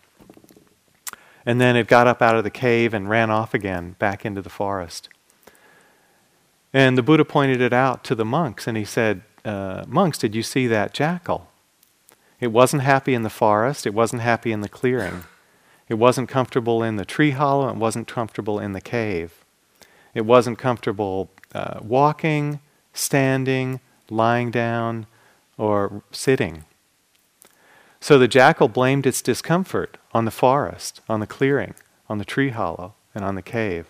S1: And then it got up out of the cave and ran off again back into the forest. And the Buddha pointed it out to the monks and he said, uh, Monks, did you see that jackal? It wasn't happy in the forest, it wasn't happy in the clearing. It wasn't comfortable in the tree hollow, it wasn't comfortable in the cave. It wasn't comfortable uh, walking, standing, lying down, or sitting. So the jackal blamed its discomfort on the forest, on the clearing, on the tree hollow, and on the cave.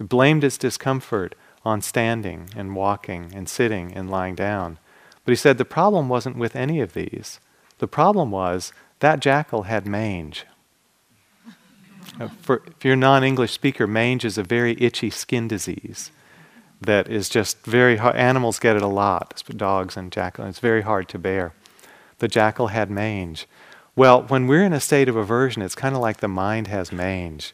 S1: It blamed its discomfort on standing and walking and sitting and lying down. But he said the problem wasn't with any of these. The problem was that jackal had mange. Uh, for, if you're a non English speaker, mange is a very itchy skin disease that is just very hard. Animals get it a lot, dogs and jackal. It's very hard to bear. The jackal had mange. Well, when we're in a state of aversion, it's kind of like the mind has mange,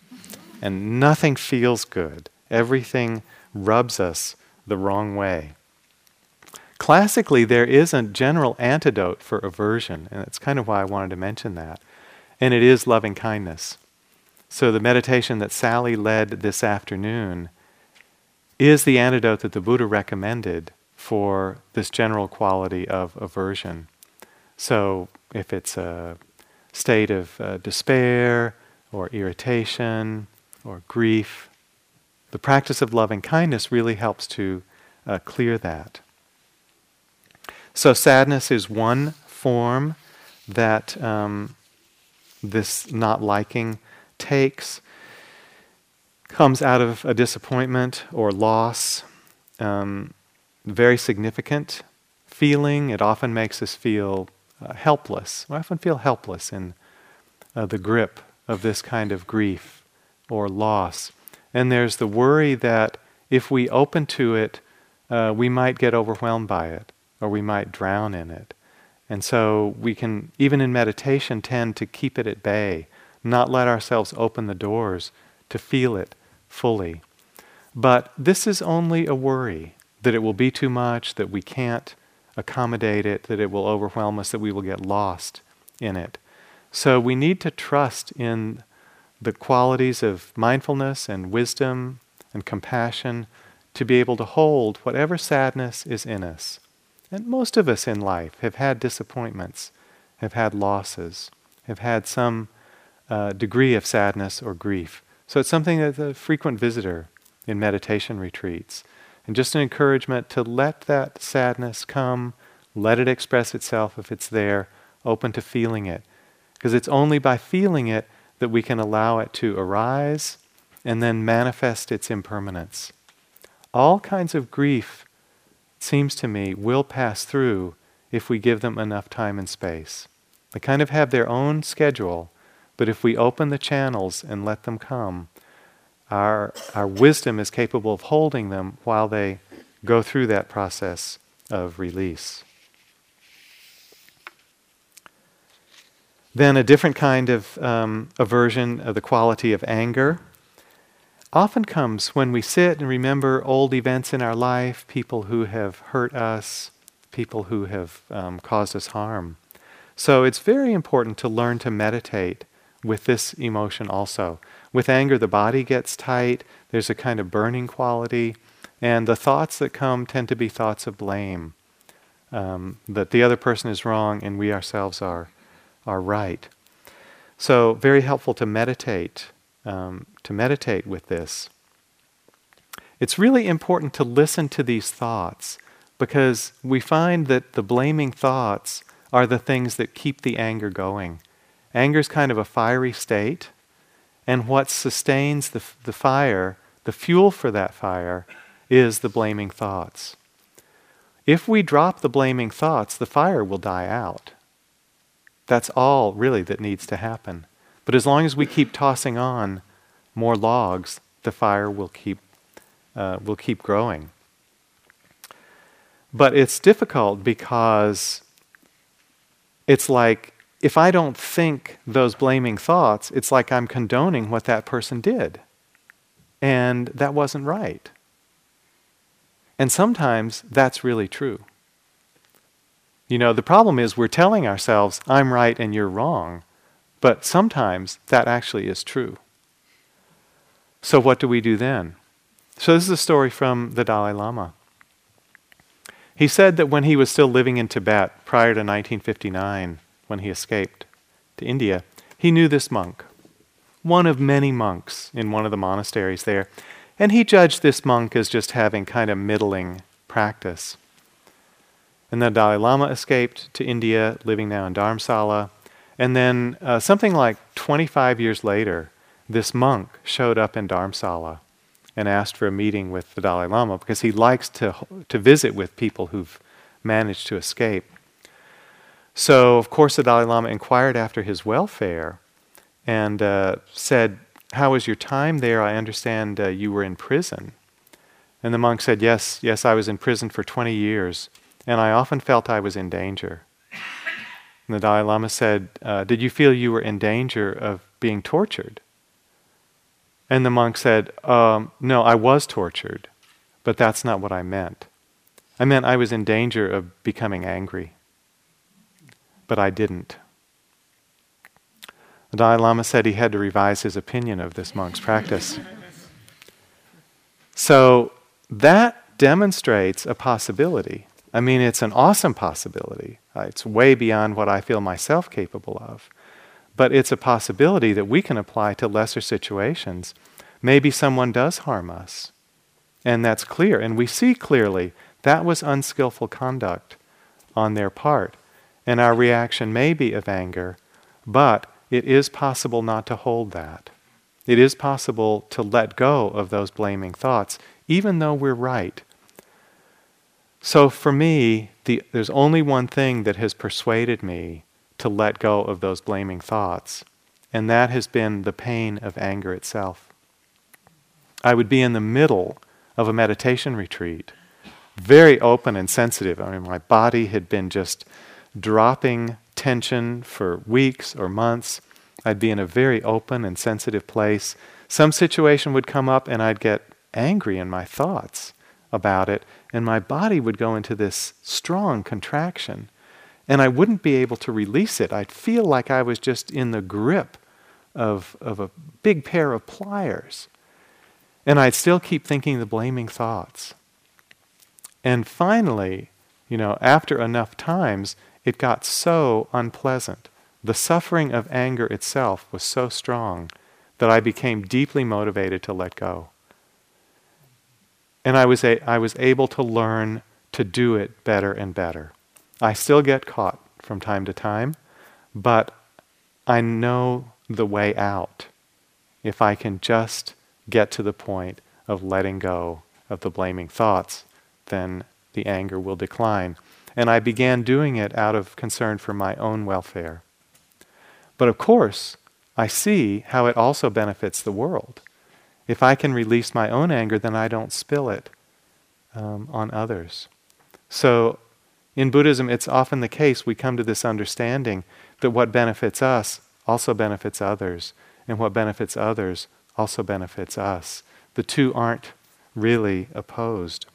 S1: and nothing feels good. Everything rubs us the wrong way. Classically, there is a general antidote for aversion, and that's kind of why I wanted to mention that, and it is loving kindness. So, the meditation that Sally led this afternoon is the antidote that the Buddha recommended for this general quality of aversion. So, if it's a state of uh, despair or irritation or grief, the practice of loving kindness really helps to uh, clear that. So, sadness is one form that um, this not liking takes comes out of a disappointment or loss, um, very significant feeling. It often makes us feel uh, helpless. We often feel helpless in uh, the grip of this kind of grief or loss. And there's the worry that if we open to it, uh, we might get overwhelmed by it or we might drown in it. And so we can, even in meditation, tend to keep it at bay, not let ourselves open the doors to feel it fully. But this is only a worry that it will be too much, that we can't accommodate it, that it will overwhelm us, that we will get lost in it. So we need to trust in the qualities of mindfulness and wisdom and compassion to be able to hold whatever sadness is in us. And most of us in life have had disappointments, have had losses, have had some uh, degree of sadness or grief. So it's something that's a frequent visitor in meditation retreats. And just an encouragement to let that sadness come, let it express itself if it's there, open to feeling it. Because it's only by feeling it that we can allow it to arise and then manifest its impermanence. All kinds of grief, seems to me, will pass through if we give them enough time and space. They kind of have their own schedule, but if we open the channels and let them come, our, our wisdom is capable of holding them while they go through that process of release. Then, a different kind of um, aversion of the quality of anger often comes when we sit and remember old events in our life, people who have hurt us, people who have um, caused us harm. So, it's very important to learn to meditate with this emotion also. With anger, the body gets tight, there's a kind of burning quality, and the thoughts that come tend to be thoughts of blame. Um, that the other person is wrong and we ourselves are, are right. So, very helpful to meditate, um, to meditate with this. It's really important to listen to these thoughts because we find that the blaming thoughts are the things that keep the anger going. Anger is kind of a fiery state, and what sustains the, the fire, the fuel for that fire, is the blaming thoughts. If we drop the blaming thoughts, the fire will die out. That's all really that needs to happen. But as long as we keep tossing on more logs, the fire will keep, uh, will keep growing. But it's difficult because it's like if I don't think those blaming thoughts, it's like I'm condoning what that person did. And that wasn't right. And sometimes that's really true. You know, the problem is we're telling ourselves, I'm right and you're wrong. But sometimes that actually is true. So, what do we do then? So, this is a story from the Dalai Lama. He said that when he was still living in Tibet prior to 1959, when he escaped to India, he knew this monk, one of many monks in one of the monasteries there, and he judged this monk as just having kind of middling practice. And the Dalai Lama escaped to India, living now in Dharamsala. And then, uh, something like 25 years later, this monk showed up in Dharamsala and asked for a meeting with the Dalai Lama because he likes to, to visit with people who've managed to escape. So, of course, the Dalai Lama inquired after his welfare and uh, said, How was your time there? I understand uh, you were in prison. And the monk said, Yes, yes, I was in prison for 20 years, and I often felt I was in danger. And the Dalai Lama said, uh, Did you feel you were in danger of being tortured? And the monk said, um, No, I was tortured, but that's not what I meant. I meant I was in danger of becoming angry but I didn't. The Dalai Lama said he had to revise his opinion of this monk's practice. So that demonstrates a possibility. I mean, it's an awesome possibility. Uh, it's way beyond what I feel myself capable of. But it's a possibility that we can apply to lesser situations. Maybe someone does harm us. And that's clear. And we see clearly that was unskillful conduct on their part and our reaction may be of anger, but it is possible not to hold that. It is possible to let go of those blaming thoughts, even though we're right. So for me, the, there's only one thing that has persuaded me to let go of those blaming thoughts, and that has been the pain of anger itself. I would be in the middle of a meditation retreat, very open and sensitive. I mean, my body had been just dropping tension for weeks or months. I'd be in a very open and sensitive place. Some situation would come up and I'd get angry in my thoughts about it, and my body would go into this strong contraction. and I wouldn't be able to release it. I'd feel like I was just in the grip of, of a big pair of pliers. And I'd still keep thinking the blaming thoughts. And finally, you know, after enough times, it got so unpleasant. The suffering of anger itself was so strong that I became deeply motivated to let go. And I was, a, I was able to learn to do it better and better. I still get caught from time to time, but I know the way out if I can just get to the point of letting go of the blaming thoughts, then the anger will decline. And I began doing it out of concern for my own welfare. But of course, I see how it also benefits the world. If I can release my own anger, then I don't spill it um, on others. So, in Buddhism, it's often the case we come to this understanding that what benefits us also benefits others, and what benefits others also benefits us. The two aren't really opposed.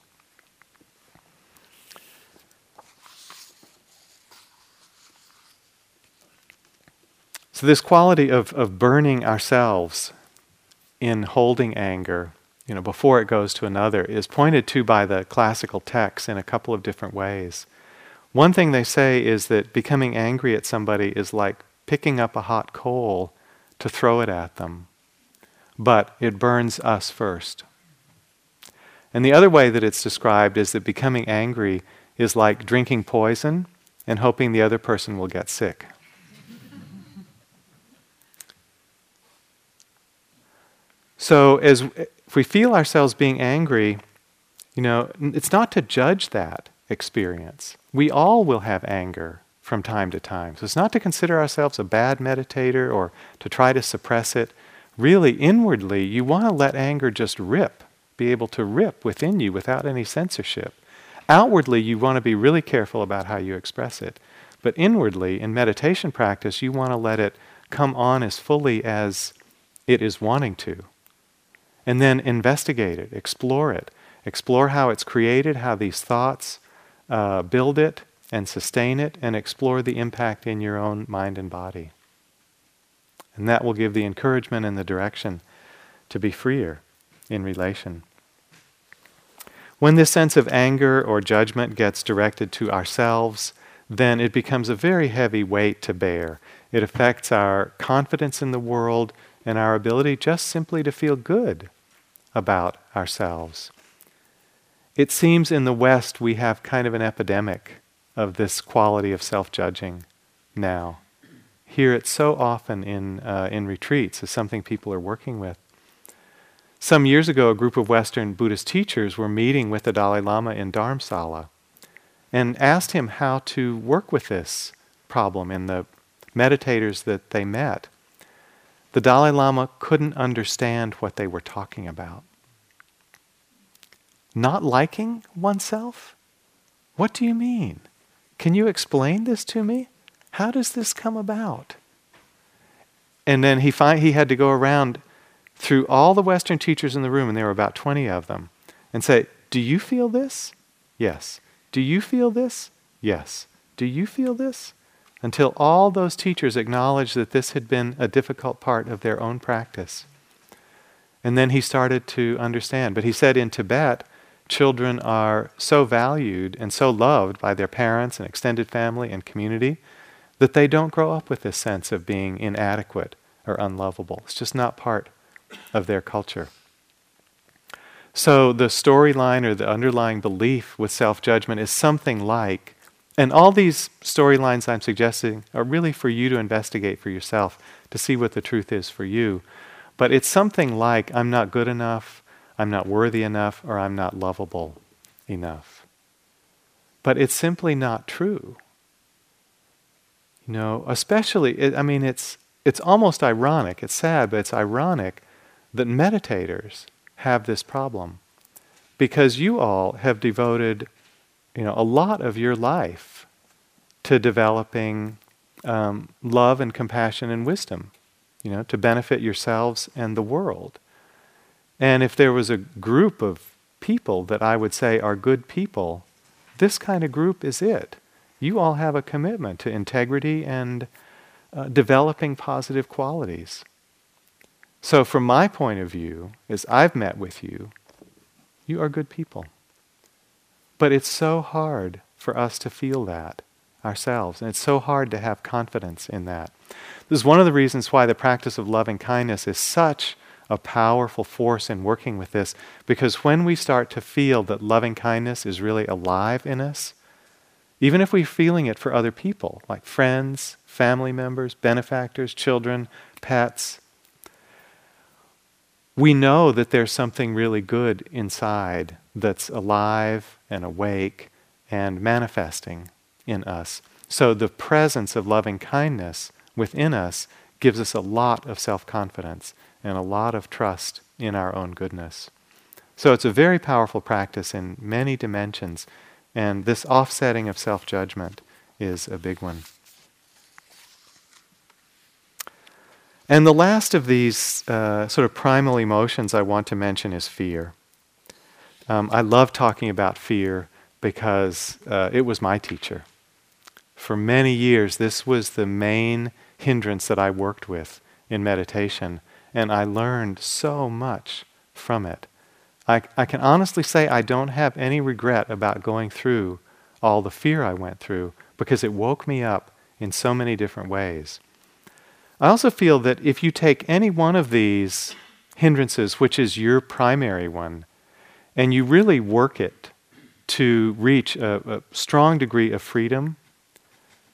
S1: So, this quality of, of burning ourselves in holding anger, you know, before it goes to another, is pointed to by the classical texts in a couple of different ways. One thing they say is that becoming angry at somebody is like picking up a hot coal to throw it at them, but it burns us first. And the other way that it's described is that becoming angry is like drinking poison and hoping the other person will get sick. So, as if we feel ourselves being angry, you know, it's not to judge that experience. We all will have anger from time to time. So it's not to consider ourselves a bad meditator or to try to suppress it. Really, inwardly, you want to let anger just rip, be able to rip within you without any censorship. Outwardly, you want to be really careful about how you express it. But inwardly, in meditation practice, you want to let it come on as fully as it is wanting to. And then investigate it, explore it, explore how it's created, how these thoughts uh, build it, and sustain it and explore the impact in your own mind and body. And that will give the encouragement and the direction to be freer in relation. When this sense of anger or judgment gets directed to ourselves, then it becomes a very heavy weight to bear. It affects our confidence in the world and our ability just simply to feel good about ourselves. It seems in the West we have kind of an epidemic of this quality of self judging now. Hear it so often in, uh, in retreats as something people are working with. Some years ago, a group of Western Buddhist teachers were meeting with the Dalai Lama in Dharamsala and asked him how to work with this problem in the meditators that they met. The Dalai Lama couldn't understand what they were talking about. Not liking oneself? What do you mean? Can you explain this to me? How does this come about? And then he, find, he had to go around through all the Western teachers in the room, and there were about 20 of them, and say, Do you feel this? Yes. Do you feel this? Yes. Do you feel this? Until all those teachers acknowledged that this had been a difficult part of their own practice. And then he started to understand. But he said in Tibet, children are so valued and so loved by their parents and extended family and community that they don't grow up with this sense of being inadequate or unlovable. It's just not part of their culture. So the storyline or the underlying belief with self judgment is something like, and all these storylines I'm suggesting are really for you to investigate for yourself to see what the truth is for you. But it's something like, I'm not good enough, I'm not worthy enough or I'm not lovable enough. But it's simply not true. You know, especially, it, I mean, it's, it's almost ironic, it's sad, but it's ironic that meditators have this problem. Because you all have devoted, you know, a lot of your life to developing um, love and compassion and wisdom, you know, to benefit yourselves and the world. And if there was a group of people that I would say are good people, this kind of group is it. you all have a commitment to integrity and uh, developing positive qualities. So, from my point of view, as I've met with you, you are good people. But it's so hard for us to feel that ourselves, and it's so hard to have confidence in that. This is one of the reasons why the practice of loving kindness is such a powerful force in working with this, because when we start to feel that loving kindness is really alive in us, even if we're feeling it for other people, like friends, family members, benefactors, children, pets, we know that there's something really good inside that's alive and awake and manifesting in us. So the presence of loving kindness within us gives us a lot of self confidence and a lot of trust in our own goodness. So it's a very powerful practice in many dimensions, and this offsetting of self judgment is a big one. And the last of these uh, sort of primal emotions I want to mention is fear. Um, I love talking about fear because uh, it was my teacher. For many years, this was the main hindrance that I worked with in meditation, and I learned so much from it. I, I can honestly say I don't have any regret about going through all the fear I went through because it woke me up in so many different ways. I also feel that if you take any one of these hindrances, which is your primary one, and you really work it to reach a, a, strong degree of freedom,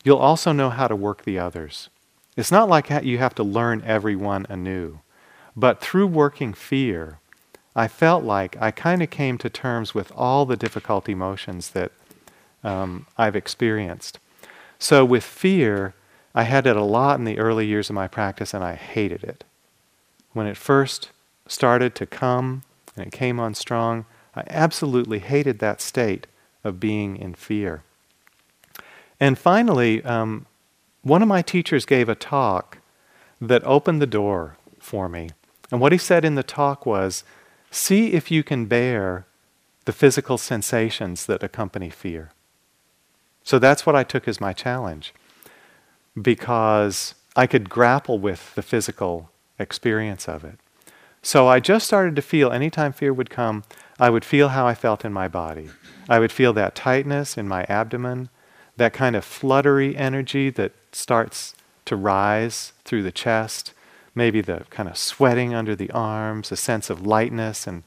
S1: you'll also know how to work the others. It's not like you have to learn every one anew. But through working fear, I felt like I kind of came to terms with all the difficult emotions that um, I've experienced. So with fear, I had it a lot in the early years of my practice, and I hated it. When it first started to come and it came on strong, I absolutely hated that state of being in fear. And finally, um, one of my teachers gave a talk that opened the door for me. And what he said in the talk was see if you can bear the physical sensations that accompany fear. So that's what I took as my challenge because I could grapple with the physical experience of it. So I just started to feel anytime fear would come, I would feel how I felt in my body. I would feel that tightness in my abdomen, that kind of fluttery energy that starts to rise through the chest, maybe the kind of sweating under the arms, a sense of lightness and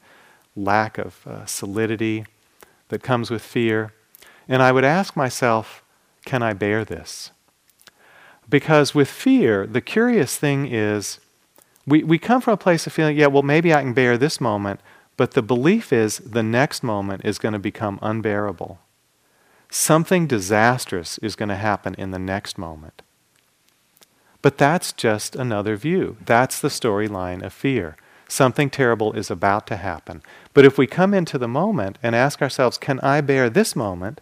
S1: lack of uh, solidity that comes with fear. And I would ask myself, can I bear this? Because with fear, the curious thing is we, we come from a place of feeling, yeah, well, maybe I can bear this moment, but the belief is the next moment is going to become unbearable. Something disastrous is going to happen in the next moment. But that's just another view. That's the storyline of fear. Something terrible is about to happen. But if we come into the moment and ask ourselves, can I bear this moment?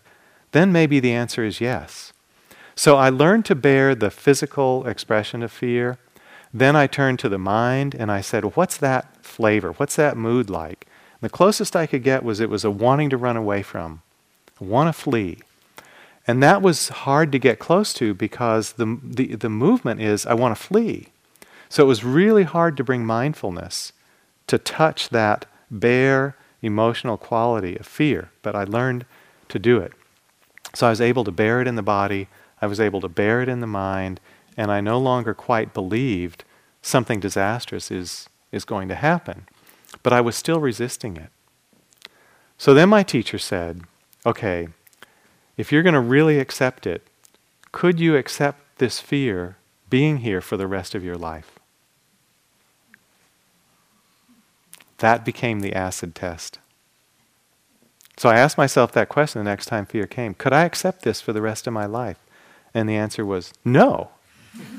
S1: Then maybe the answer is yes. So I learned to bear the physical expression of fear. Then I turned to the mind and I said, What's that flavor? What's that mood like? And the closest I could get was it was a wanting to run away from, want to flee. And that was hard to get close to because the, the, the movement is, I want to flee. So it was really hard to bring mindfulness to touch that bare emotional quality of fear, but I learned to do it. So I was able to bear it in the body, I was able to bear it in the mind, and I no longer quite believed something disastrous is, is going to happen. But I was still resisting it. So then my teacher said, okay, if you're going to really accept it, could you accept this fear being here for the rest of your life? That became the acid test. So I asked myself that question the next time fear came Could I accept this for the rest of my life? And the answer was no.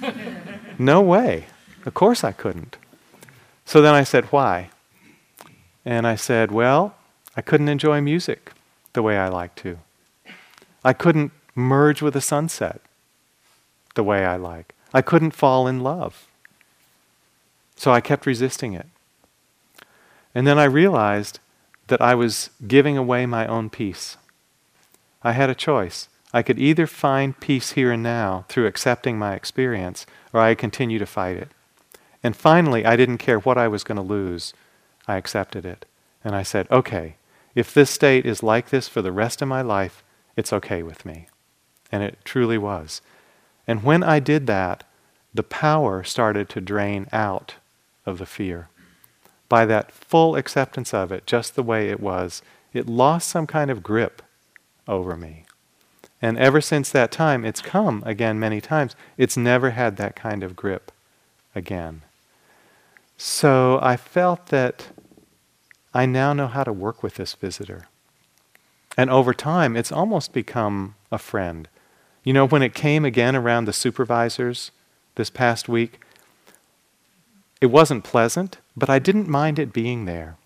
S1: no way. Of course I couldn't. So then I said, Why? And I said, Well, I couldn't enjoy music the way I like to. I couldn't merge with the sunset the way I like. I couldn't fall in love. So I kept resisting it. And then I realized that I was giving away my own peace. I had a choice. I could either find peace here and now through accepting my experience, or I continue to fight it. And finally, I didn't care what I was going to lose. I accepted it. And I said, okay, if this state is like this for the rest of my life, it's okay with me. And it truly was. And when I did that, the power started to drain out of the fear. By that full acceptance of it, just the way it was, it lost some kind of grip over me. And ever since that time, it's come again many times. It's never had that kind of grip again. So I felt that I now know how to work with this visitor. And over time, it's almost become a friend. You know, when it came again around the supervisors this past week, it wasn't pleasant, but I didn't mind it being there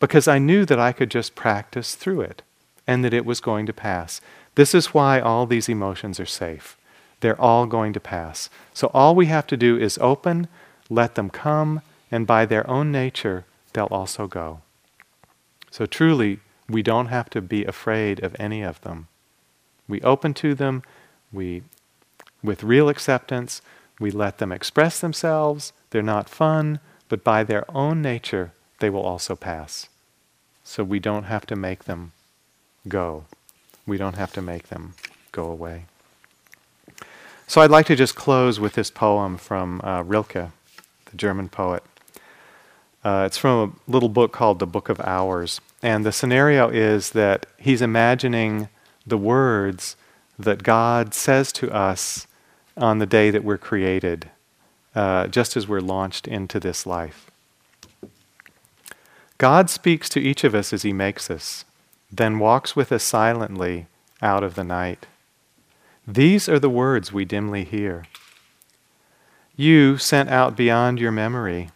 S1: because I knew that I could just practice through it and that it was going to pass. This is why all these emotions are safe. They're all going to pass. So all we have to do is open, let them come, and by their own nature, they'll also go. So truly, we don't have to be afraid of any of them. We open to them, we, with real acceptance, we let them express themselves. They're not fun, but by their own nature, they will also pass. So we don't have to make them go. We don't have to make them go away. So I'd like to just close with this poem from uh, Rilke, the German poet. Uh, it's from a little book called The Book of Hours. And the scenario is that he's imagining the words that God says to us on the day that we're created, uh, just as we're launched into this life. God speaks to each of us as He makes us, then walks with us silently out of the night. These are the words we dimly hear. You, sent out beyond your memory,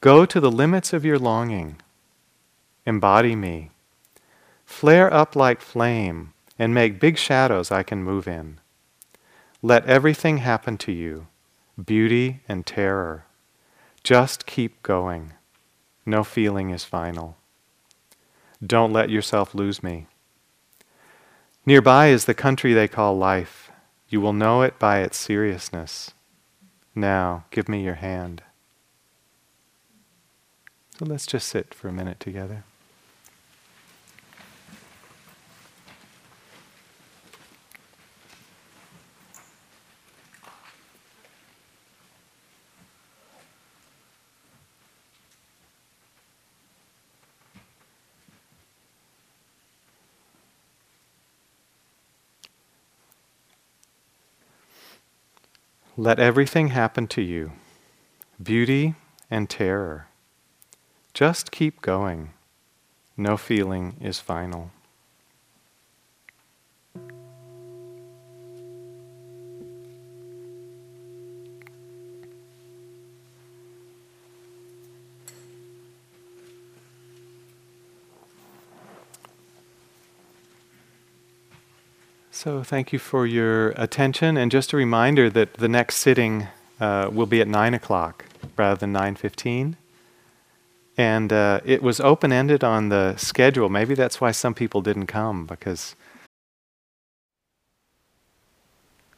S1: go to the limits of your longing. Embody me. Flare up like flame and make big shadows I can move in. Let everything happen to you beauty and terror. Just keep going. No feeling is final. Don't let yourself lose me. Nearby is the country they call life. You will know it by its seriousness. Now, give me your hand. So let's just sit for a minute together. Let everything happen to you beauty and terror. Just keep going. No feeling is final. So, thank you for your attention, and just a reminder that the next sitting uh, will be at nine o'clock rather than nine fifteen. And uh, it was open ended on the schedule. Maybe that's why some people didn't come because.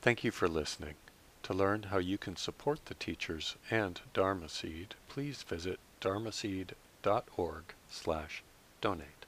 S2: Thank you for listening. To learn how you can support the teachers and Dharma Seed, please visit dharmaseed.org/donate.